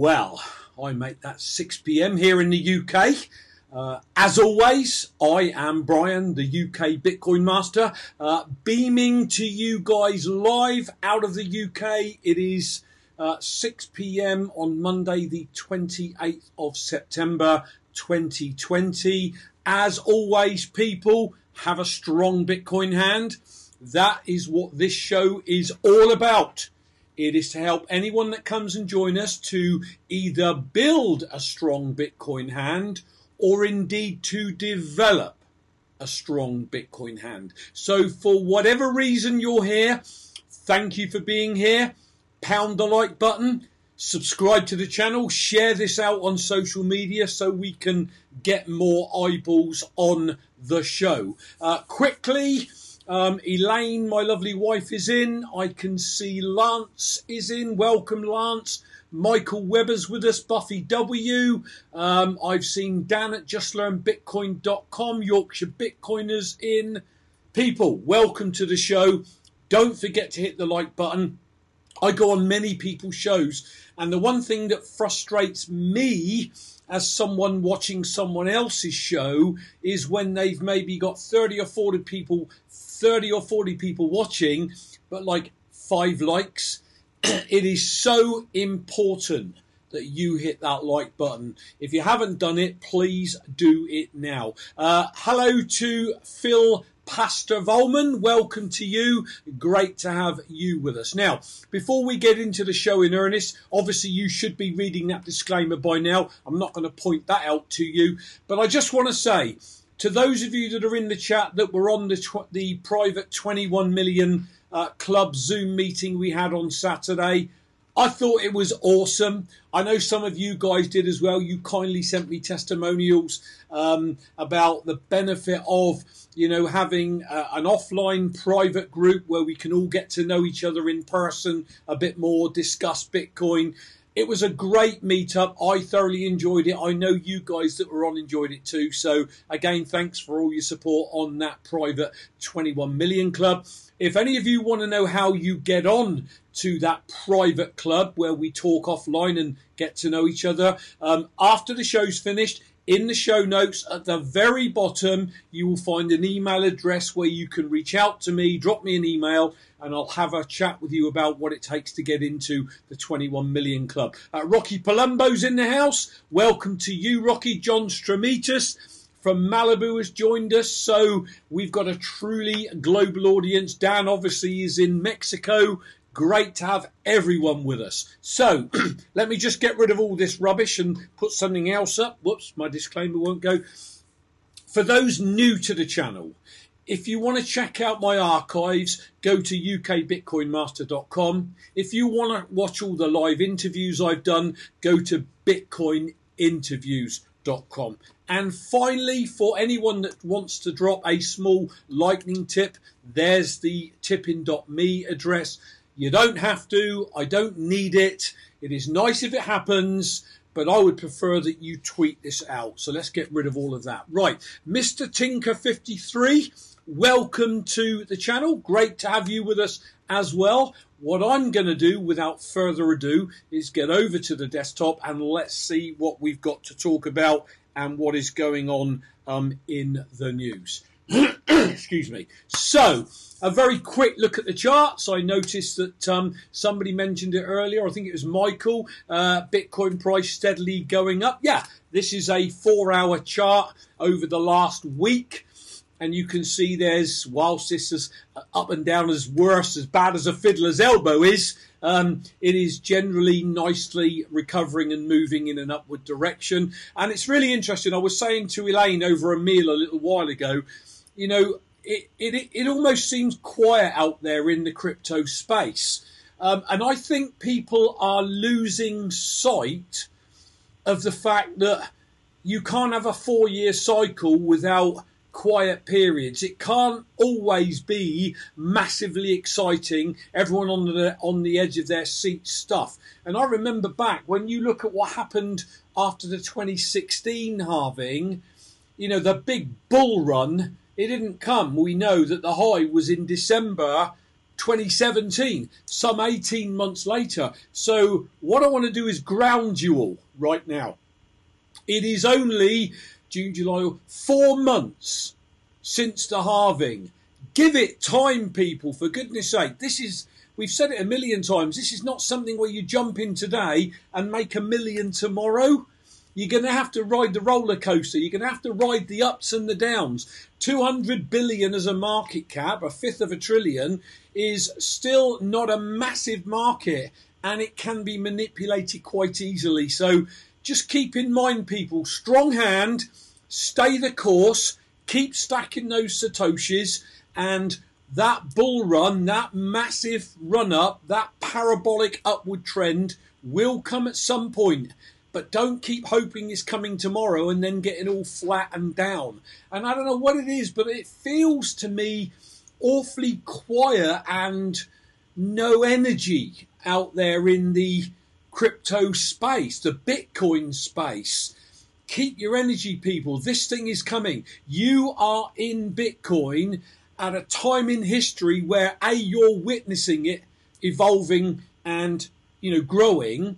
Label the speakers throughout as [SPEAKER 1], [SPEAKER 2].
[SPEAKER 1] Well, I make that 6 pm here in the UK. Uh, as always, I am Brian, the UK Bitcoin Master, uh, beaming to you guys live out of the UK. It is uh, 6 pm on Monday, the 28th of September 2020. As always, people have a strong Bitcoin hand. That is what this show is all about. It is to help anyone that comes and join us to either build a strong Bitcoin hand or indeed to develop a strong Bitcoin hand. So for whatever reason you're here, thank you for being here. Pound the like button, subscribe to the channel, share this out on social media so we can get more eyeballs on the show. Uh, quickly, um, Elaine, my lovely wife, is in. I can see Lance is in. Welcome, Lance. Michael Webber's with us, Buffy W. Um, I've seen Dan at justlearnbitcoin.com, Yorkshire Bitcoiners in. People, welcome to the show. Don't forget to hit the like button. I go on many people's shows, and the one thing that frustrates me as someone watching someone else's show is when they've maybe got 30 or 40 people 30 or 40 people watching, but like five likes. it is so important that you hit that like button. If you haven't done it, please do it now. Uh, hello to Phil Pastor Volman, welcome to you. Great to have you with us. Now, before we get into the show in earnest, obviously you should be reading that disclaimer by now. I'm not going to point that out to you, but I just want to say to those of you that are in the chat that were on the tw- the private 21 million uh, club Zoom meeting we had on Saturday, I thought it was awesome. I know some of you guys did as well. You kindly sent me testimonials um, about the benefit of, you know, having uh, an offline private group where we can all get to know each other in person a bit more, discuss Bitcoin. It was a great meetup. I thoroughly enjoyed it. I know you guys that were on enjoyed it too. So again, thanks for all your support on that private 21 million club. If any of you want to know how you get on to that private club where we talk offline and get to know each other, um, after the show's finished, in the show notes at the very bottom, you will find an email address where you can reach out to me, drop me an email, and I'll have a chat with you about what it takes to get into the 21 million club. Uh, Rocky Palumbo's in the house. Welcome to you, Rocky. John Stramitas from Malibu has joined us. So we've got a truly global audience. Dan obviously is in Mexico. Great to have everyone with us. So let me just get rid of all this rubbish and put something else up. Whoops, my disclaimer won't go. For those new to the channel, if you want to check out my archives, go to ukbitcoinmaster.com. If you want to watch all the live interviews I've done, go to bitcoininterviews.com. And finally, for anyone that wants to drop a small lightning tip, there's the tipping.me address. You don't have to. I don't need it. It is nice if it happens, but I would prefer that you tweet this out. So let's get rid of all of that. Right. Mr. Tinker53, welcome to the channel. Great to have you with us as well. What I'm going to do without further ado is get over to the desktop and let's see what we've got to talk about and what is going on um, in the news. Excuse me. So, a very quick look at the charts. I noticed that um, somebody mentioned it earlier. I think it was Michael. Uh, Bitcoin price steadily going up. Yeah, this is a four hour chart over the last week. And you can see there's, whilst this is up and down as worse, as bad as a fiddler's elbow is, um, it is generally nicely recovering and moving in an upward direction. And it's really interesting. I was saying to Elaine over a meal a little while ago, you know, it, it, it almost seems quiet out there in the crypto space. Um, and I think people are losing sight of the fact that you can't have a four year cycle without quiet periods. It can't always be massively exciting, everyone on the on the edge of their seat stuff. And I remember back when you look at what happened after the 2016 halving, you know, the big bull run it didn't come. We know that the high was in December 2017, some 18 months later. So, what I want to do is ground you all right now. It is only June, July, four months since the halving. Give it time, people, for goodness sake. This is, we've said it a million times, this is not something where you jump in today and make a million tomorrow. You're going to have to ride the roller coaster. You're going to have to ride the ups and the downs. 200 billion as a market cap, a fifth of a trillion, is still not a massive market and it can be manipulated quite easily. So just keep in mind, people, strong hand, stay the course, keep stacking those Satoshis, and that bull run, that massive run up, that parabolic upward trend will come at some point but don't keep hoping it's coming tomorrow and then getting all flat and down. And I don't know what it is, but it feels to me awfully quiet and no energy out there in the crypto space, the Bitcoin space. Keep your energy, people. This thing is coming. You are in Bitcoin at a time in history where A, you're witnessing it evolving and, you know, growing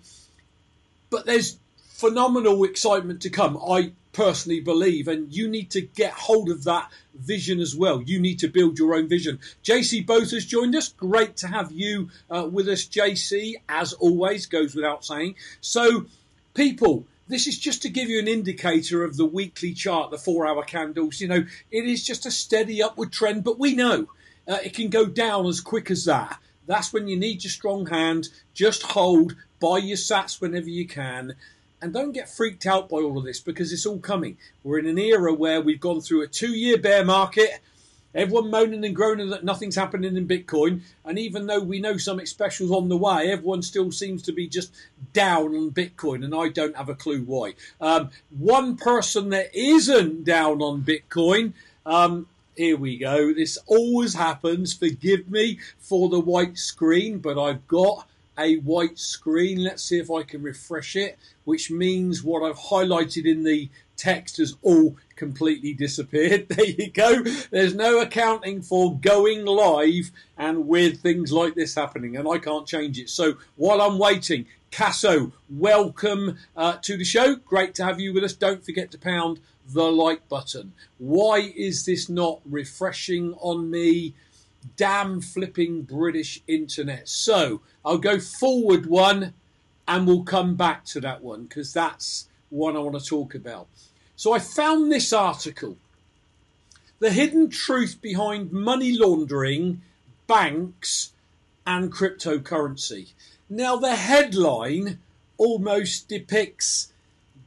[SPEAKER 1] but there's phenomenal excitement to come, I personally believe, and you need to get hold of that vision as well. You need to build your own vision. JC Both has joined us. Great to have you uh, with us, JC, as always, goes without saying. So, people, this is just to give you an indicator of the weekly chart, the four hour candles. You know, it is just a steady upward trend, but we know uh, it can go down as quick as that. That's when you need your strong hand. Just hold, buy your sats whenever you can. And don't get freaked out by all of this because it's all coming. We're in an era where we've gone through a two year bear market. Everyone moaning and groaning that nothing's happening in Bitcoin. And even though we know something special's on the way, everyone still seems to be just down on Bitcoin. And I don't have a clue why. Um, one person that isn't down on Bitcoin um, here we go. This always happens. Forgive me for the white screen, but I've got a white screen. Let's see if I can refresh it, which means what I've highlighted in the text has all completely disappeared. There you go. There's no accounting for going live and with things like this happening, and I can't change it. So while I'm waiting, Casso, welcome uh, to the show. Great to have you with us. Don't forget to pound the like button. Why is this not refreshing on me? Damn flipping British internet. So I'll go forward one and we'll come back to that one because that's one I want to talk about. So I found this article The Hidden Truth Behind Money Laundering, Banks, and Cryptocurrency. Now, the headline almost depicts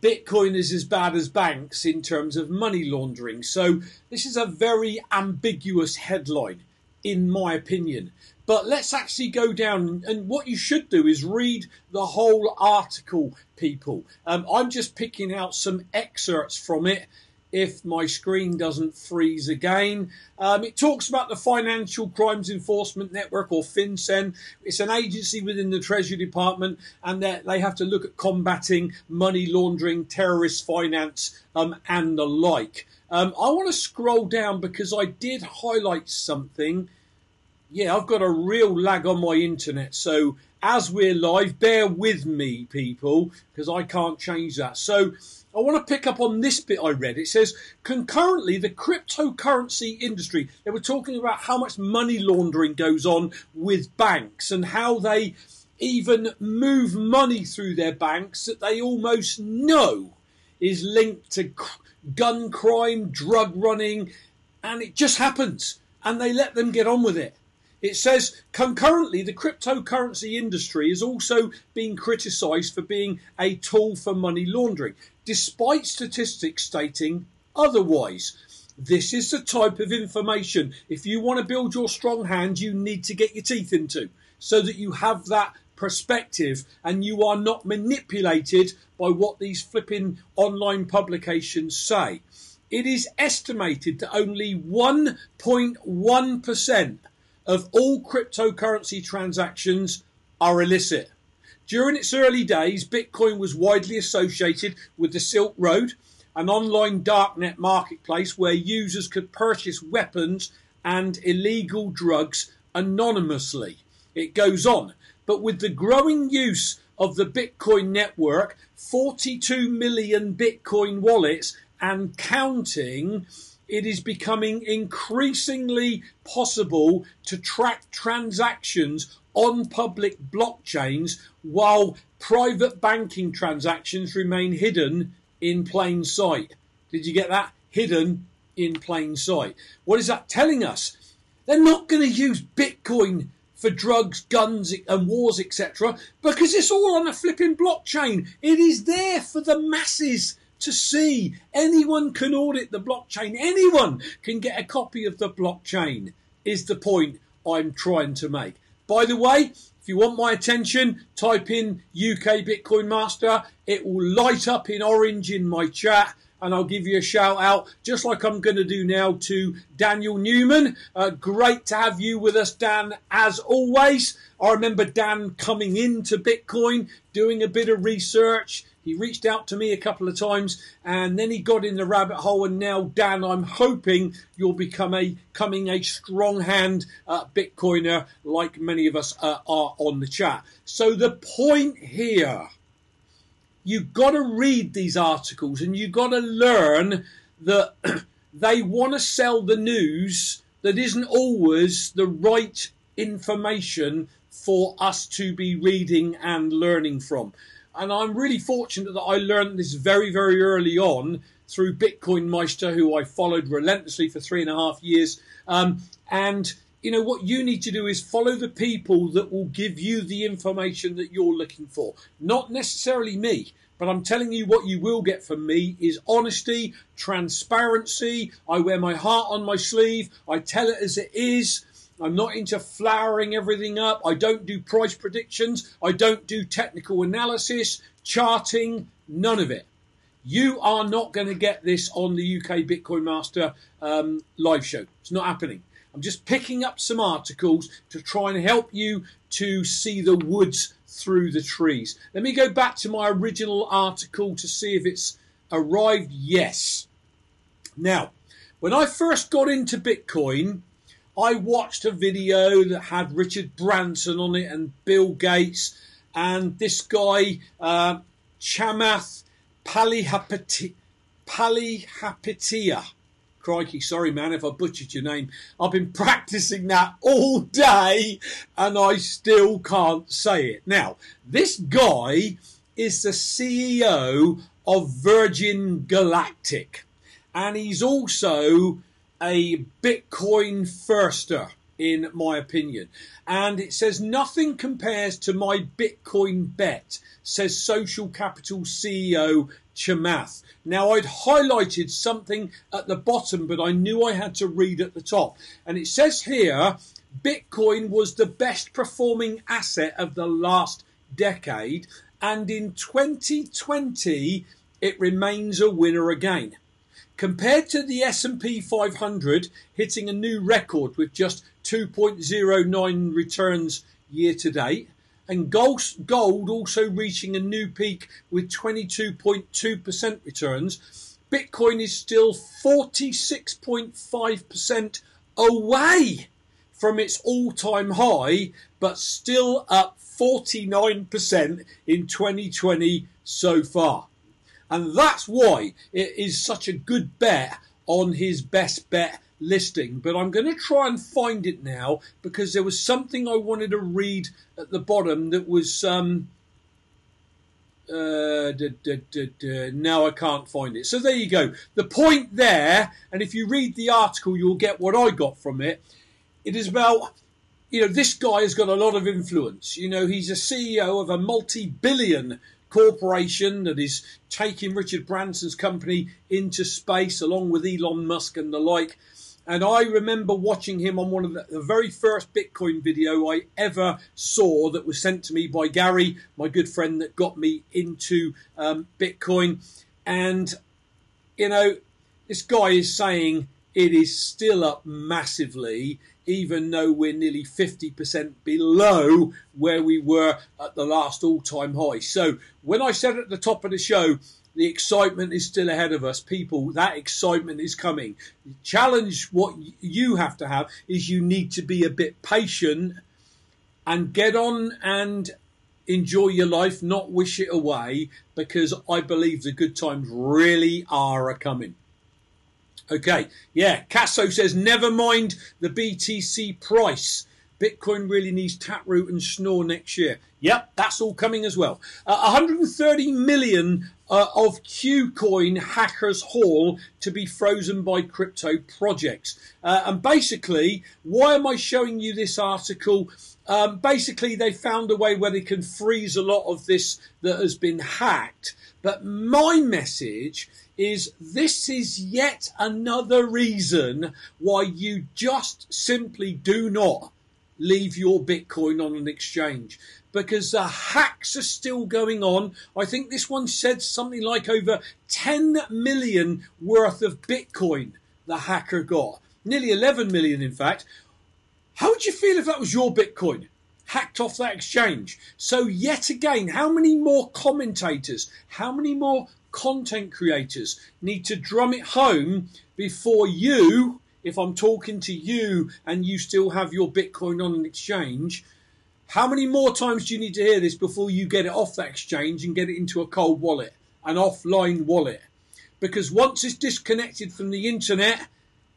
[SPEAKER 1] Bitcoin is as bad as banks in terms of money laundering. So this is a very ambiguous headline, in my opinion. But let's actually go down, and what you should do is read the whole article, people. Um, I'm just picking out some excerpts from it. if my screen doesn't freeze again. Um, it talks about the Financial Crimes Enforcement Network or FinCEN. It's an agency within the Treasury Department and they have to look at combating money laundering, terrorist finance, um, and the like. Um, I want to scroll down because I did highlight something. Yeah, I've got a real lag on my internet. So as we're live, bear with me, people, because I can't change that. So I want to pick up on this bit I read. It says concurrently, the cryptocurrency industry, they were talking about how much money laundering goes on with banks and how they even move money through their banks that they almost know is linked to gun crime, drug running, and it just happens. And they let them get on with it. It says concurrently, the cryptocurrency industry is also being criticised for being a tool for money laundering, despite statistics stating otherwise. This is the type of information, if you want to build your strong hand, you need to get your teeth into so that you have that perspective and you are not manipulated by what these flipping online publications say. It is estimated that only 1.1% of all cryptocurrency transactions are illicit. During its early days, Bitcoin was widely associated with the Silk Road, an online darknet marketplace where users could purchase weapons and illegal drugs anonymously. It goes on. But with the growing use of the Bitcoin network, 42 million Bitcoin wallets and counting, it is becoming increasingly possible to track transactions on public blockchains while private banking transactions remain hidden in plain sight. Did you get that? Hidden in plain sight. What is that telling us? They're not going to use Bitcoin for drugs, guns, and wars, etc., because it's all on a flipping blockchain. It is there for the masses to see. Anyone can audit the blockchain. Anyone can get a copy of the blockchain, is the point I'm trying to make. By the way, if you want my attention, type in UK Bitcoin Master. It will light up in orange in my chat and I'll give you a shout out, just like I'm going to do now to Daniel Newman. Uh, great to have you with us, Dan, as always. I remember Dan coming into Bitcoin, doing a bit of research. He reached out to me a couple of times and then he got in the rabbit hole. And now, Dan, I'm hoping you'll become a coming a strong hand uh, Bitcoiner like many of us uh, are on the chat. So the point here you've got to read these articles and you've got to learn that they want to sell the news that isn't always the right information for us to be reading and learning from. And I'm really fortunate that I learned this very, very early on through Bitcoin Meister, who I followed relentlessly for three and a half years. Um, and you know what you need to do is follow the people that will give you the information that you're looking for not necessarily me but I'm telling you what you will get from me is honesty, transparency. I wear my heart on my sleeve. I tell it as it is. I'm not into flowering everything up. I don't do price predictions. I don't do technical analysis, charting, none of it. You are not going to get this on the UK Bitcoin Master um, live show. It's not happening. I'm just picking up some articles to try and help you to see the woods through the trees. Let me go back to my original article to see if it's arrived. Yes. Now, when I first got into Bitcoin, I watched a video that had Richard Branson on it and Bill Gates and this guy, uh, Chamath Palihapitiya. Crikey, sorry man if I butchered your name. I've been practicing that all day and I still can't say it. Now, this guy is the CEO of Virgin Galactic and he's also a Bitcoin firster in my opinion. And it says nothing compares to my Bitcoin bet, says Social Capital CEO Chamath. Now, I'd highlighted something at the bottom, but I knew I had to read at the top. And it says here Bitcoin was the best performing asset of the last decade, and in 2020, it remains a winner again. Compared to the S&P 500 hitting a new record with just 2.09 returns year to date and gold, also reaching a new peak with 22.2% returns bitcoin is still 46.5% away from its all-time high but still up 49% in 2020 so far and that's why it is such a good bet on his best bet listing. But I'm going to try and find it now because there was something I wanted to read at the bottom that was. Um, uh, da, da, da, now I can't find it. So there you go. The point there, and if you read the article, you'll get what I got from it. It is about, you know, this guy has got a lot of influence. You know, he's a CEO of a multi billion corporation that is taking Richard Branson's company into space along with Elon Musk and the like. And I remember watching him on one of the, the, very first Bitcoin video I ever saw that was sent to me by Gary, my good friend that got me into um, Bitcoin. And, you know, this guy is saying it is still up massively even though we're nearly 50% below where we were at the last all time high. So, when I said at the top of the show, the excitement is still ahead of us, people, that excitement is coming. The challenge, what you have to have, is you need to be a bit patient and get on and enjoy your life, not wish it away, because I believe the good times really are a coming. Okay, yeah, Casso says, never mind the BTC price. Bitcoin really needs Taproot and Schnorr next year. Yep, that's all coming as well. Uh, 130 million uh, of KuCoin hackers haul to be frozen by crypto projects. Uh, and basically, why am I showing you this article? Um, basically, they found a way where they can freeze a lot of this that has been hacked. But my message is this is yet another reason why you just simply do not leave your Bitcoin on an exchange because the hacks are still going on. I think this one said something like over 10 million worth of Bitcoin the hacker got. Nearly 11 million, in fact. How would you feel if that was your Bitcoin? Hacked off that exchange. So, yet again, how many more commentators, how many more content creators need to drum it home before you, if I'm talking to you and you still have your Bitcoin on an exchange, how many more times do you need to hear this before you get it off that exchange and get it into a cold wallet, an offline wallet? Because once it's disconnected from the internet,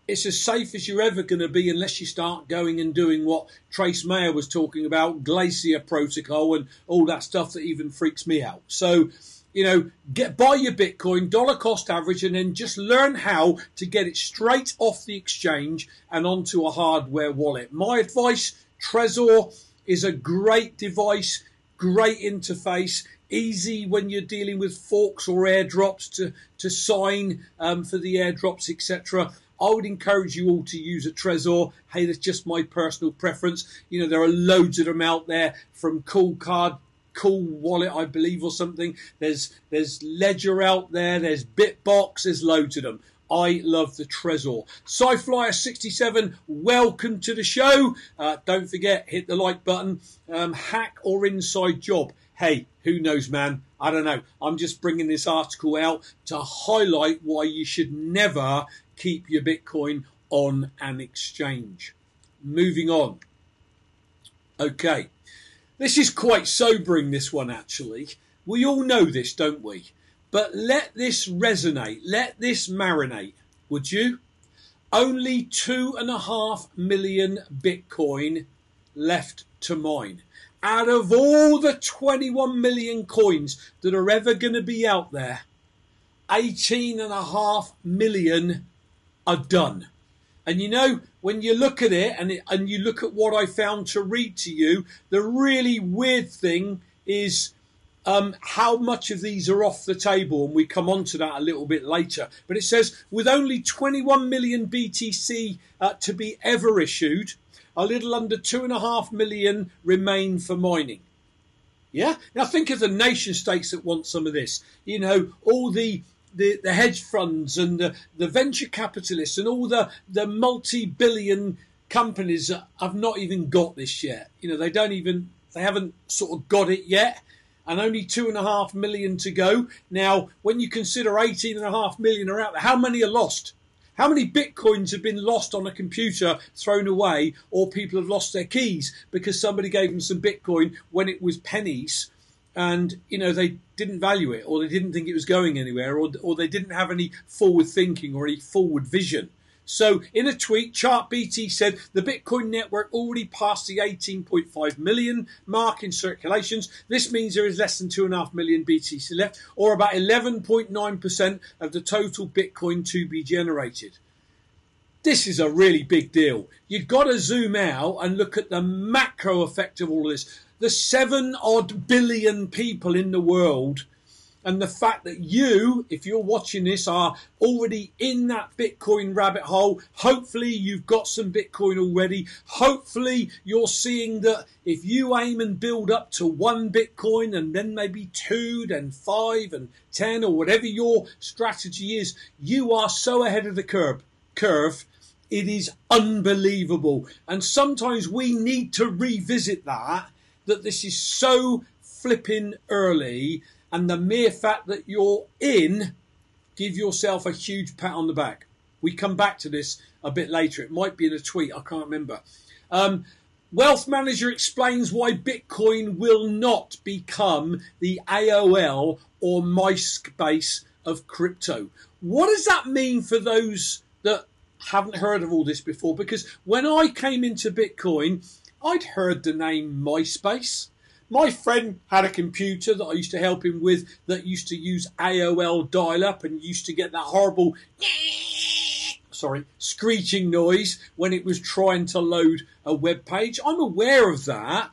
[SPEAKER 1] it's as safe as you're ever going to be unless you start going and doing what Trace Mayer was talking about, Glacier Protocol, and all that stuff that even freaks me out. So, you know, get buy your Bitcoin, dollar cost average, and then just learn how to get it straight off the exchange and onto a hardware wallet. My advice, Trezor is a great device, great interface, easy when you're dealing with forks or airdrops to, to sign um, for the airdrops, etc. I would encourage you all to use a Trezor. Hey, that's just my personal preference. You know, there are loads of them out there from Cool Card cool wallet, I believe, or something. There's there's Ledger out there. There's Bitbox. There's loads of them. I love the Trezor. SciFlyer67, welcome to the show. Uh, don't forget, hit the like button. Um, hack or inside job. Hey, who knows, man? I don't know. I'm just bringing this article out to highlight why you should never keep your Bitcoin on an exchange. Moving on. Okay. This is quite sobering, this one actually. We all know this, don't we? But let this resonate, let this marinate, would you? Only two and a half million Bitcoin left to mine. Out of all the 21 million coins that are ever going to be out there, 18 and a half million are done. And you know, when you look at it and, it, and you look at what I found to read to you, the really weird thing is um, how much of these are off the table, and we come on to that a little bit later. But it says with only 21 million BTC uh, to be ever issued, a little under two and a half million remain for mining. Yeah. Now think of the nation states that want some of this. You know, all the the, the hedge funds and the, the venture capitalists and all the, the multi-billion companies that have not even got this yet. You know, they don't even, they haven't sort of got it yet. And only two and a half million to go. Now, when you consider 18 and a half million are out there, how many are lost? How many bitcoins have been lost on a computer, thrown away, or people have lost their keys because somebody gave them some bitcoin when it was pennies and you know they didn't value it or they didn't think it was going anywhere or, or they didn't have any forward thinking or any forward vision. So in a tweet chartbt said the bitcoin network already passed the 18.5 million mark in circulations. This means there is less than 2.5 million btc left or about 11.9% of the total bitcoin to be generated. This is a really big deal. You've got to zoom out and look at the macro effect of all this the seven odd billion people in the world and the fact that you, if you're watching this, are already in that Bitcoin rabbit hole. Hopefully, you've got some Bitcoin already. Hopefully, you're seeing that if you aim and build up to one Bitcoin and then maybe two, then five and ten, or whatever your strategy is, you are so ahead of the curve. Curve. It is unbelievable. And sometimes we need to revisit that that this is so flipping early, and the mere fact that you're in, give yourself a huge pat on the back. We come back to this a bit later. It might be in a tweet, I can't remember. Um, Wealth Manager explains why Bitcoin will not become the AOL or MySpace of crypto. What does that mean for those that haven't heard of all this before? Because when I came into Bitcoin, I'd heard the name MySpace. My friend had a computer that I used to help him with that used to use AOL dial up and used to get that horrible sorry, screeching noise when it was trying to load a web page. I'm aware of that,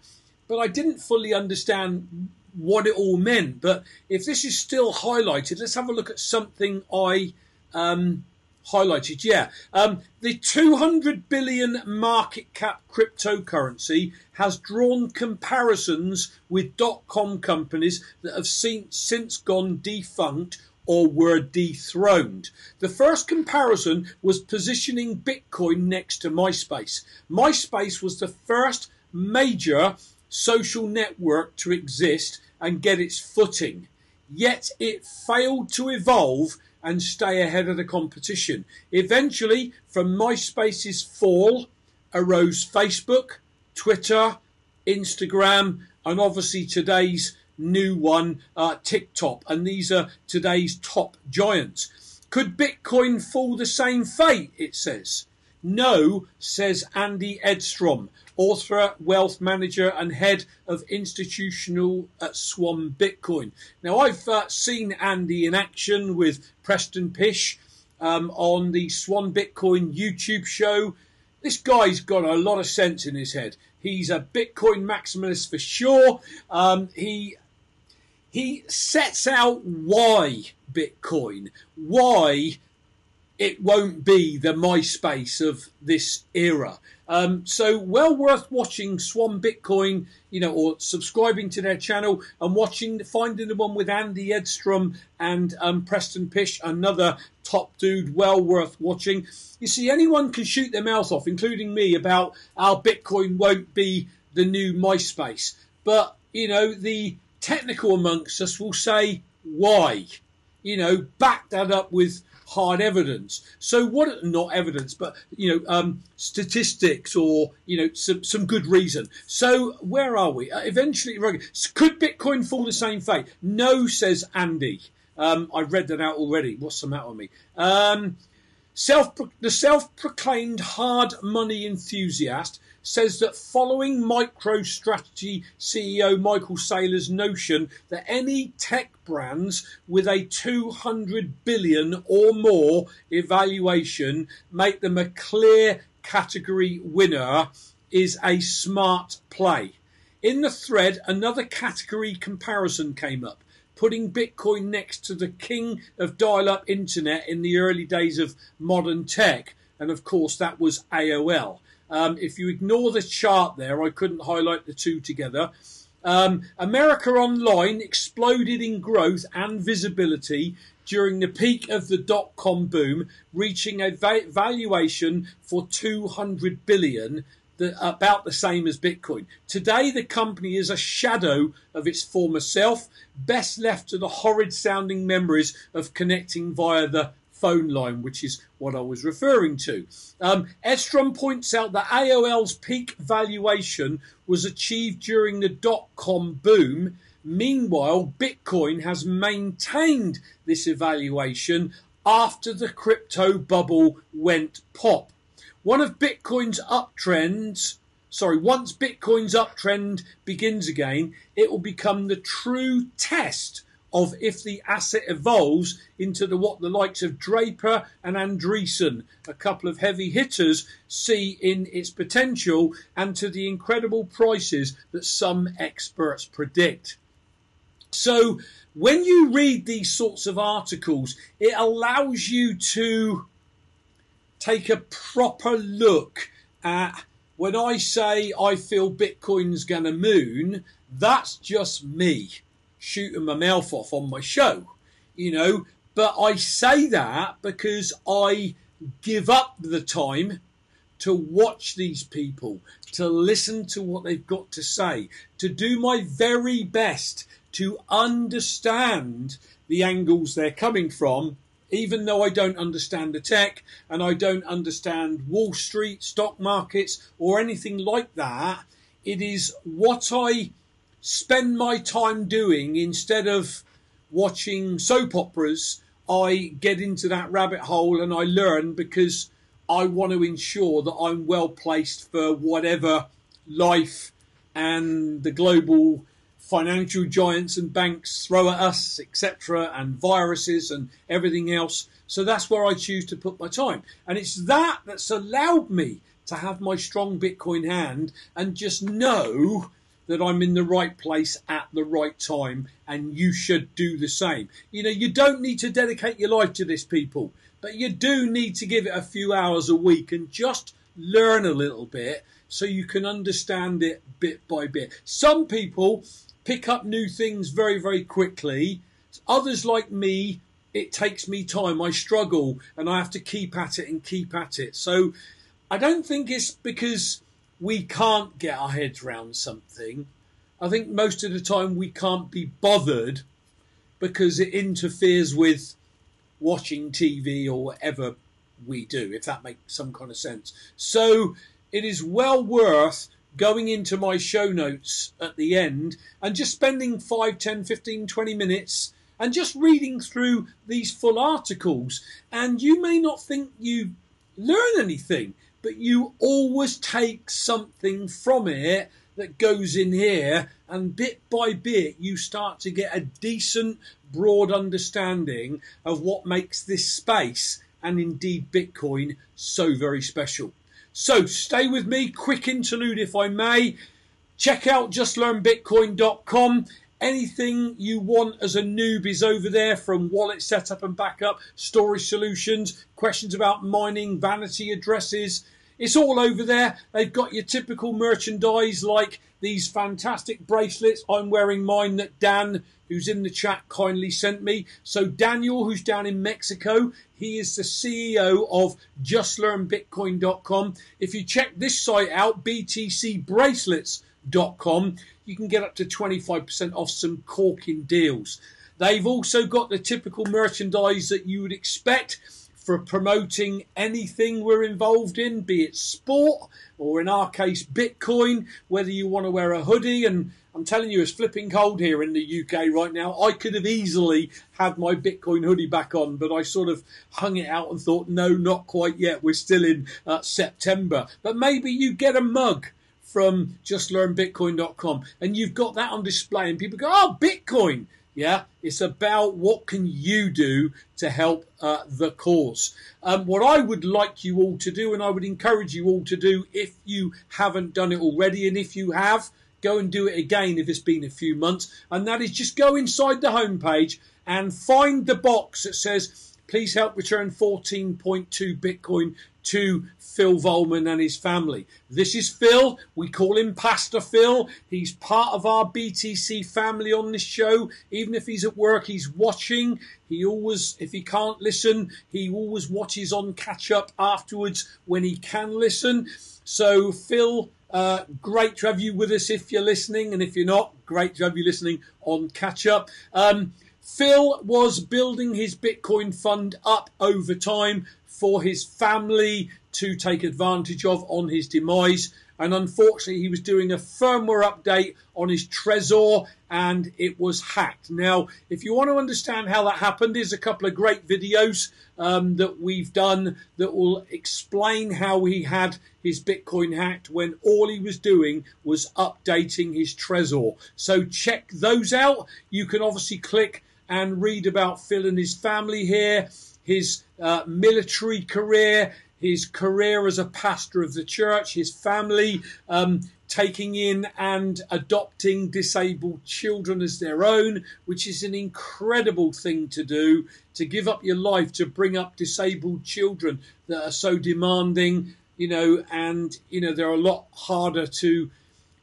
[SPEAKER 1] but I didn't fully understand what it all meant. But if this is still highlighted, let's have a look at something I um, highlighted. Yeah, um, the 200 billion market cap cryptocurrency has drawn comparisons with dot com companies that have seen, since gone defunct or were dethroned. The first comparison was positioning Bitcoin next to MySpace. MySpace was the first major social network to exist and get its footing. Yet it failed to evolve and stay ahead of the competition. Eventually, from MySpace's fall, arose Facebook, Twitter, Instagram, and obviously today's new one, uh, TikTok. And these are today's top giants. Could Bitcoin fall the same fate? It says. No, says Andy Edstrom, author, wealth manager, and head of institutional at Swan Bitcoin. Now, I've uh, seen Andy in action with Preston Pysh um, on the Swan Bitcoin YouTube show. This guy's got a lot of sense in his head. He's a Bitcoin maximalist for sure. Um, he he sets out why Bitcoin, why it won't be the MySpace of this era. Um, so well worth watching Swan Bitcoin, you know, or subscribing to their channel and watching, finding the one with Andy Edstrom and um, Preston Pysh, another top dude, well worth watching. You see, anyone can shoot their mouth off, including me, about how Bitcoin won't be the new MySpace. But, you know, the technical amongst us will say why. You know, back that up with hard evidence. So what? Not evidence, but you know, um, statistics or you know, some some good reason. So where are we? Uh, eventually, could Bitcoin fall the same fate? No, says Andy. Um, I've read that out already. What's the matter with me? Um, self the self-proclaimed hard money enthusiast says that following MicroStrategy CEO Michael Saylor's notion that any tech brands with a 200 billion or more evaluation make them a clear category winner is a smart play. In the thread, another category comparison came up, putting Bitcoin next to the king of dial up internet in the early days of modern tech. And of course, that was AOL. Um, if you ignore the chart there, I couldn't highlight the two together. Um, America Online exploded in growth and visibility during the peak of the dot com boom, reaching a va- valuation for 200 billion, the, about the same as Bitcoin. Today, the company is a shadow of its former self, best left to the horrid sounding memories of connecting via the phone line, which is what I was referring to. Um, Edstrom points out that AOL's peak valuation was achieved during the dot com boom. Meanwhile, Bitcoin has maintained this evaluation after the crypto bubble went pop. One of Bitcoin's uptrends, sorry, once Bitcoin's uptrend begins again, it will become the true test of if the asset evolves into the what the likes of Draper and Andreessen, a couple of heavy hitters, see in its potential and to the incredible prices that some experts predict. So when you read these sorts of articles, it allows you to take a proper look at when I say I feel Bitcoin's going to moon, that's just me shooting my mouth off on my show, you know. But I say that because I give up the time to watch these people, to listen to what they've got to say, to do my very best to understand the angles they're coming from, even though I don't understand the tech and I don't understand Wall Street, stock markets, or anything like that. It is what I spend my time doing instead of watching soap operas. I get into that rabbit hole and I learn because I want to ensure that I'm well placed for whatever life and the global financial giants and banks throw at us, etc., and viruses and everything else. So that's where I choose to put my time. And it's that that's allowed me to have my strong Bitcoin hand and just know that I'm in the right place at the right time, and you should do the same. You know, you don't need to dedicate your life to this, people, but you do need to give it a few hours a week and just learn a little bit so you can understand it bit by bit. Some people pick up new things very, very quickly. Others, like me, it takes me time. I struggle and I have to keep at it and keep at it. So I don't think it's because we can't get our heads around something. I think most of the time we can't be bothered because it interferes with watching TV or whatever we do, if that makes some kind of sense. So it is well worth going into my show notes at the end and just spending 5, 10, 15, 20 minutes and just reading through these full articles. And you may not think you learn anything, but you always take something from it that goes in here, and bit by bit, you start to get a decent, broad understanding of what makes this space and indeed Bitcoin so very special. So stay with me, quick interlude if I may. Check out justlearnbitcoin.com. Anything you want as a noob is over there from wallet setup and backup, storage solutions, questions about mining, vanity addresses, it's all over there. They've got your typical merchandise like these fantastic bracelets. I'm wearing mine that Dan, who's in the chat, kindly sent me. So Daniel, who's down in Mexico, he is the CEO of JustLearnBitcoin.com. If you check this site out, BTCBracelets.com, you can get up to 25% off some corking deals. They've also got the typical merchandise that you would expect for promoting anything we're involved in, be it sport or in our case Bitcoin, whether you want to wear a hoodie and I'm telling you, it's flipping cold here in the UK right now. I could have easily had my Bitcoin hoodie back on, but I sort of hung it out and thought, no, not quite yet. We're still in uh, September. But maybe you get a mug from justlearnbitcoin.com and you've got that on display and people go, oh, Bitcoin. Yeah, it's about what can you do to help uh, the cause. Um, what I would like you all to do, and I would encourage you all to do, if you haven't done it already, and if you have, go and do it again if it's been a few months, and that is just go inside the homepage and find the box that says please help return 14.2 Bitcoin to Phil Volman and his family. This is Phil. We call him Pastor Phil. He's part of our BTC family on this show. Even if he's at work, he's watching. He always, if he can't listen, he always watches on catch up afterwards when he can listen. So, Phil, uh, great to have you with us if you're listening, and if you're not, great to have you listening on catch up. Um, Phil was building his Bitcoin fund up over time for his family to take advantage of on his demise. And unfortunately, he was doing a firmware update on his Trezor and it was hacked. Now, if you want to understand how that happened, there's a couple of great videos um, that we've done that will explain how he had his Bitcoin hacked when all he was doing was updating his Trezor. So check those out. You can obviously click and read about Phil and his family here, his uh, military career, his career as a pastor of the church, his family um, taking in and adopting disabled children as their own, which is an incredible thing to do to give up your life to bring up disabled children that are so demanding, you know, and, you know, they're a lot harder to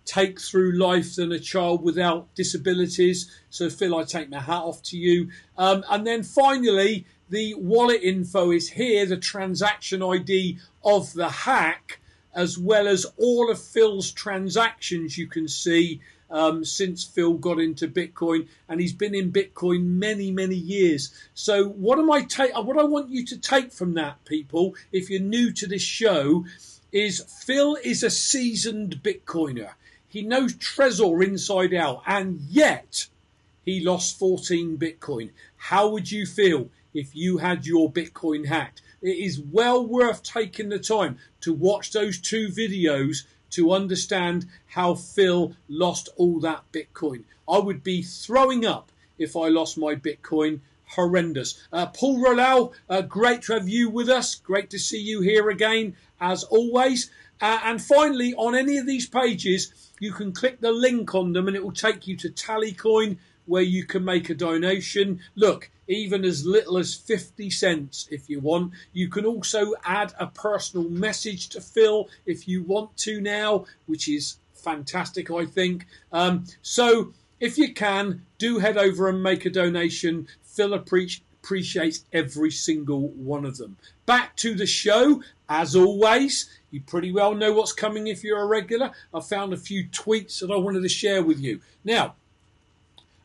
[SPEAKER 1] take through life than a child without disabilities. So, Phil, I take my hat off to you. Um, and then finally, the wallet info is here, the transaction ID of the hack, as well as all of Phil's transactions you can see um, since Phil got into Bitcoin, and he's been in Bitcoin many, many years. So, what am I take? What I want you to take from that, people, if you're new to this show, is Phil is a seasoned Bitcoiner. He knows Trezor inside out, and yet he lost 14 Bitcoin. How would you feel if you had your Bitcoin hacked. It is well worth taking the time to watch those two videos to understand how Phil lost all that Bitcoin. I would be throwing up if I lost my Bitcoin. Horrendous. Uh, Paul Rolau, uh, great to have you with us. Great to see you here again, as always. Uh, and finally, on any of these pages, you can click the link on them and it will take you to Tallycoin where you can make a donation. Look, even as little as 50 cents if you want. You can also add a personal message to Phil if you want to now, which is fantastic, I think. Um, so if you can, do head over and make a donation. Phil appreciates every single one of them. Back to the show, as always. You pretty well know what's coming if you're a regular. I found a few tweets that I wanted to share with you. Now,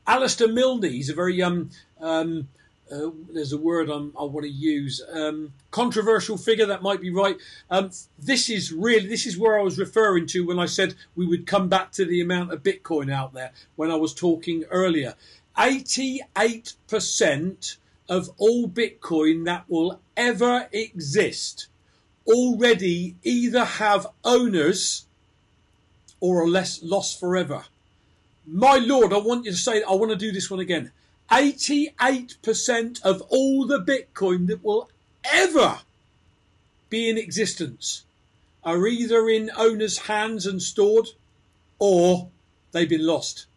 [SPEAKER 1] Alistair Milne, he's a very um, um, uh, there's a word I'm, i want to use um, controversial figure that might be right. Um, this is really this is where I was referring to when I said we would come back to the amount of Bitcoin out there when I was talking earlier. 88% of all Bitcoin that will ever exist already either have owners or are less lost forever. My lord, I want you to say, I want to do this one again. 88% of all the Bitcoin that will ever be in existence are either in owners' hands and stored or they've been lost.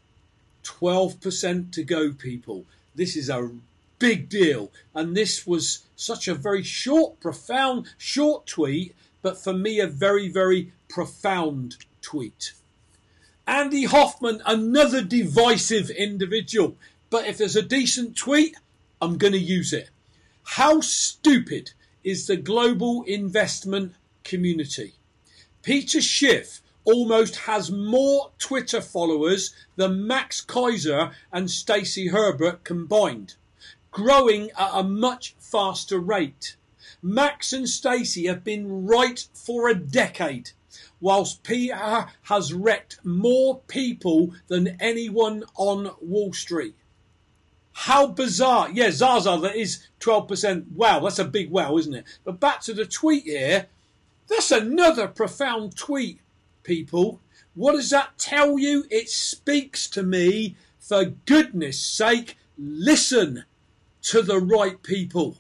[SPEAKER 1] 12% to go, people. This is a big deal. And this was such a very short, profound, short tweet, but for me, a very, very profound tweet. Andy Hoffman, another divisive individual. But if there's a decent tweet, I'm going to use it. How stupid is the global investment community? Peter Schiff almost has more Twitter followers than Max Keiser and Stacy Herbert combined, growing at a much faster rate. Max and Stacy have been right for a decade whilst Peter has wrecked more people than anyone on Wall Street. How bizarre. Yeah, Zaza, that is 12%. Wow, that's a big wow, isn't it? But back to the tweet here. That's another profound tweet, people. What does that tell you? It speaks to me, for goodness sake, listen to the right people.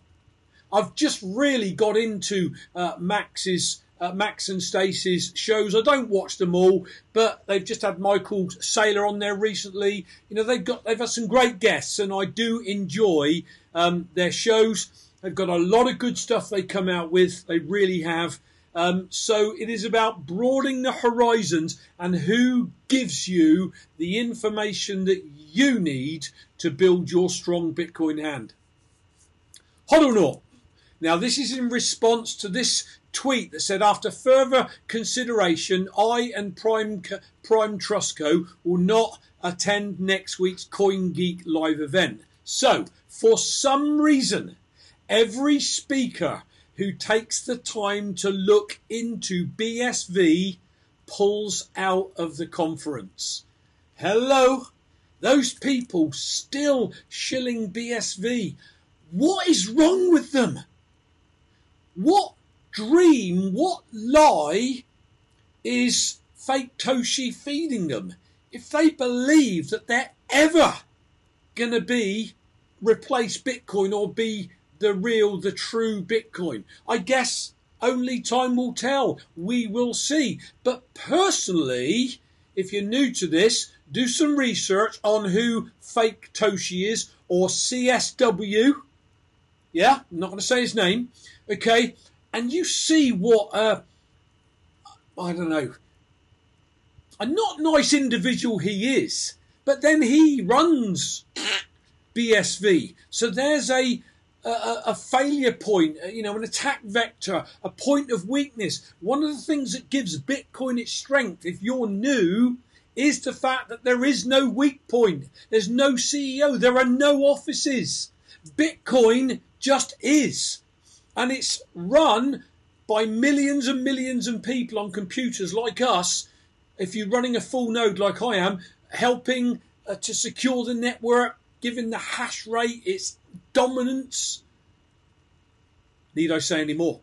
[SPEAKER 1] I've just really got into uh, Max's uh, Max and Stacy's shows. I don't watch them all, but they've just had Michael Saylor on there recently. You know, they've got they've had some great guests, and I do enjoy um, their shows. They've got a lot of good stuff they come out with. They really have. Um, so it is about broadening the horizons and who gives you the information that you need to build your strong Bitcoin hand. Hodl Now, this is in response to this tweet that said, after further consideration, I and Prime, Prime Trustco will not attend next week's CoinGeek live event. So, for some reason, every speaker who takes the time to look into BSV pulls out of the conference. Hello? Those people still shilling BSV. What is wrong with them? What dream, what lie is fake Toshi feeding them? If they believe that they're ever going to be replace Bitcoin or be the real, the true Bitcoin? I guess only time will tell. We will see. But personally, if you're new to this, do some research on who fake Toshi is or CSW. Yeah, I'm not going to say his name. Okay, and you see what uh, I don't know, a not nice individual he is. But then he runs BSV. So there's a a, a, failure point, uh, you know, an attack vector, a point of weakness. One of the things that gives Bitcoin its strength, if you're new, is the fact that there is no weak point. There's no CEO. There are no offices. Bitcoin just is. And it's run by millions and millions of people on computers like us. If you're running a full node like I am, helping uh, to secure the network, giving the hash rate its dominance. Need I say any more?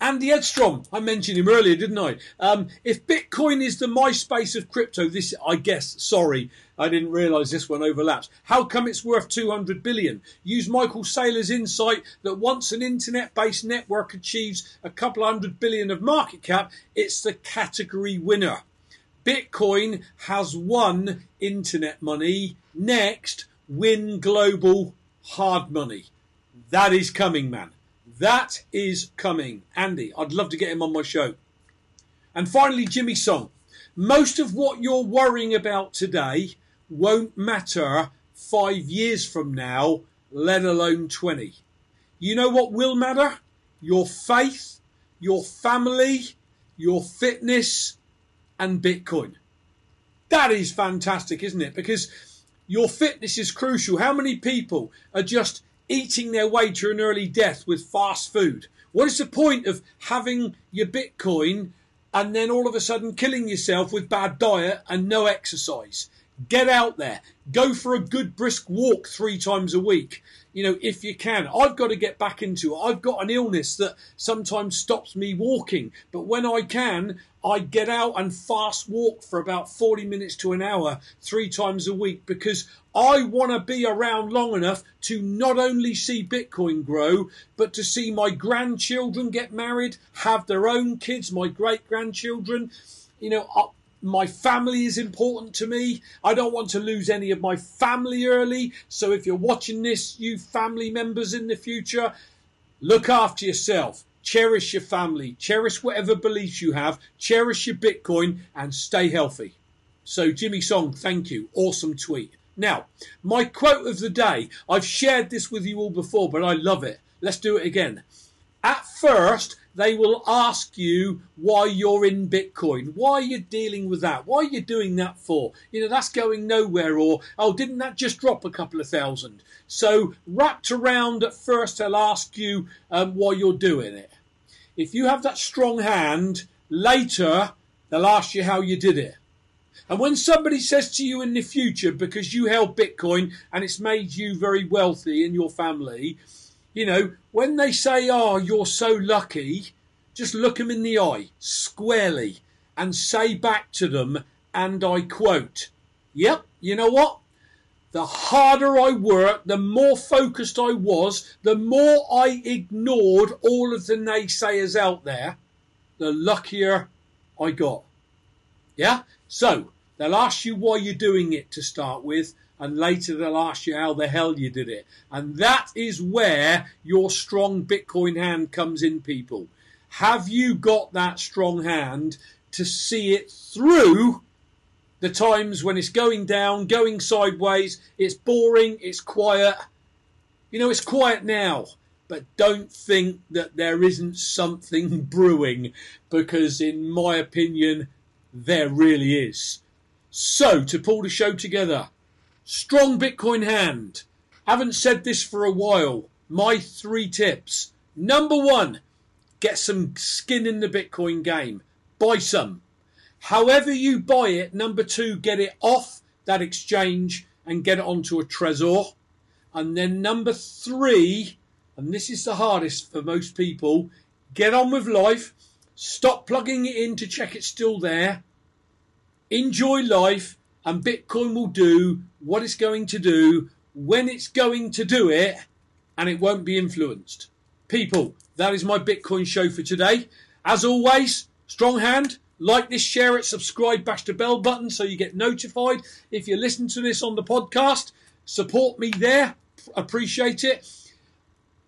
[SPEAKER 1] Andy Edstrom, I mentioned him earlier, didn't I? Um, if Bitcoin is the MySpace of crypto, this, I guess, sorry, I didn't realise this one overlaps. How come it's worth 200 billion? Use Michael Saylor's insight that once an internet based network achieves a couple hundred billion of market cap, it's the category winner. Bitcoin has won internet money. Next, win global hard money. That is coming, man. That is coming. Andy, I'd love to get him on my show. And finally, Jimmy Song. Most of what you're worrying about today won't matter five years from now, let alone 20. You know what will matter? Your faith, your family, your fitness, and Bitcoin. That is fantastic, isn't it? Because your fitness is crucial. How many people are just eating their way to an early death with fast food? What is the point of having your Bitcoin and then all of a sudden killing yourself with bad diet and no exercise? Get out there. Go for a good brisk walk three times a week. You know, if you can. I've got to get back into it. I've got an illness that sometimes stops me walking. But when I can, I get out and fast walk for about 40 minutes to an hour three times a week because I want to be around long enough to not only see Bitcoin grow, but to see my grandchildren get married, have their own kids, my great grandchildren. You know, my family is important to me. I don't want to lose any of my family early. So if you're watching this, you family members in the future, look after yourself. Cherish your family. Cherish whatever beliefs you have. Cherish your Bitcoin and stay healthy. So, Jimmy Song, thank you. Awesome tweet. Now, my quote of the day. I've shared this with you all before, but I love it. Let's do it again. At first, they will ask you why you're in Bitcoin. Why are you dealing with that? Why are you doing that for? You know, that's going nowhere. Or, oh, didn't that just drop a couple of thousand? So, wrapped around at first, they'll ask you um, why you're doing it. If you have that strong hand, later, they'll ask you how you did it. And when somebody says to you in the future, because you held Bitcoin and it's made you very wealthy in your family, you know, when they say, oh, you're so lucky, just look them in the eye squarely and say back to them, and I quote, yep, you know what? The harder I worked, the more focused I was, the more I ignored all of the naysayers out there, the luckier I got. Yeah? So, they'll ask you why you're doing it to start with. And later they'll ask you how the hell you did it. And that is where your strong Bitcoin hand comes in, people. Have you got that strong hand to see it through the times when it's going down, going sideways, it's boring, it's quiet? You know, it's quiet now but don't think that there isn't something brewing because, in my opinion, there really is. So, to pull the show together, strong Bitcoin hand. Haven't said this for a while. My three tips. Number one, get some skin in the Bitcoin game. Buy some. However you buy it, number two, get it off that exchange and get it onto a Trezor. And then number three, and this is the hardest for most people, get on with life. Stop plugging it in to check it's still there. Enjoy life, and Bitcoin will do what it's going to do when it's going to do it, and it won't be influenced. People, that is my Bitcoin show for today. As always, strong hand. Like this, share it, subscribe, bash the bell button so you get notified. If you listen to this on the podcast, support me there. Appreciate it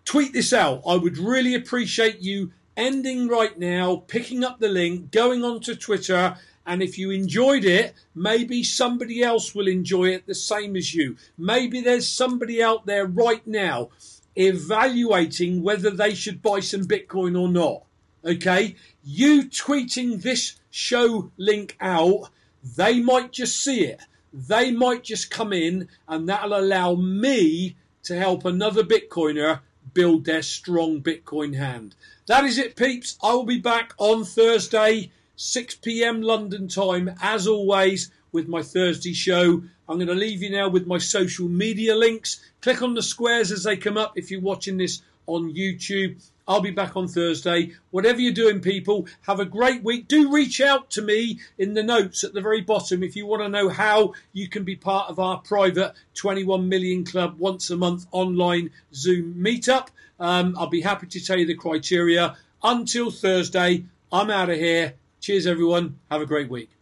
[SPEAKER 1] tweet this out. I would really appreciate you ending right now, picking up the link, going onto Twitter, and if you enjoyed it, maybe somebody else will enjoy it the same as you. Maybe there's somebody out there right now evaluating whether they should buy some Bitcoin or not. Okay? You tweeting this show link out, they might just see it. They might just come in, and that'll allow me to help another Bitcoiner build their strong Bitcoin hand. That is it, peeps. I will be back on Thursday, 6 p.m. London time, as always, with my Thursday show. I'm going to leave you now with my social media links. Click on the squares as they come up if you're watching this on YouTube. I'll be back on Thursday. Whatever you're doing, people, have a great week. Do reach out to me in the notes at the very bottom if you want to know how you can be part of our private 21 million club once a month online Zoom meetup. Um, I'll be happy to tell you the criteria. Until Thursday, I'm out of here. Cheers, everyone. Have a great week.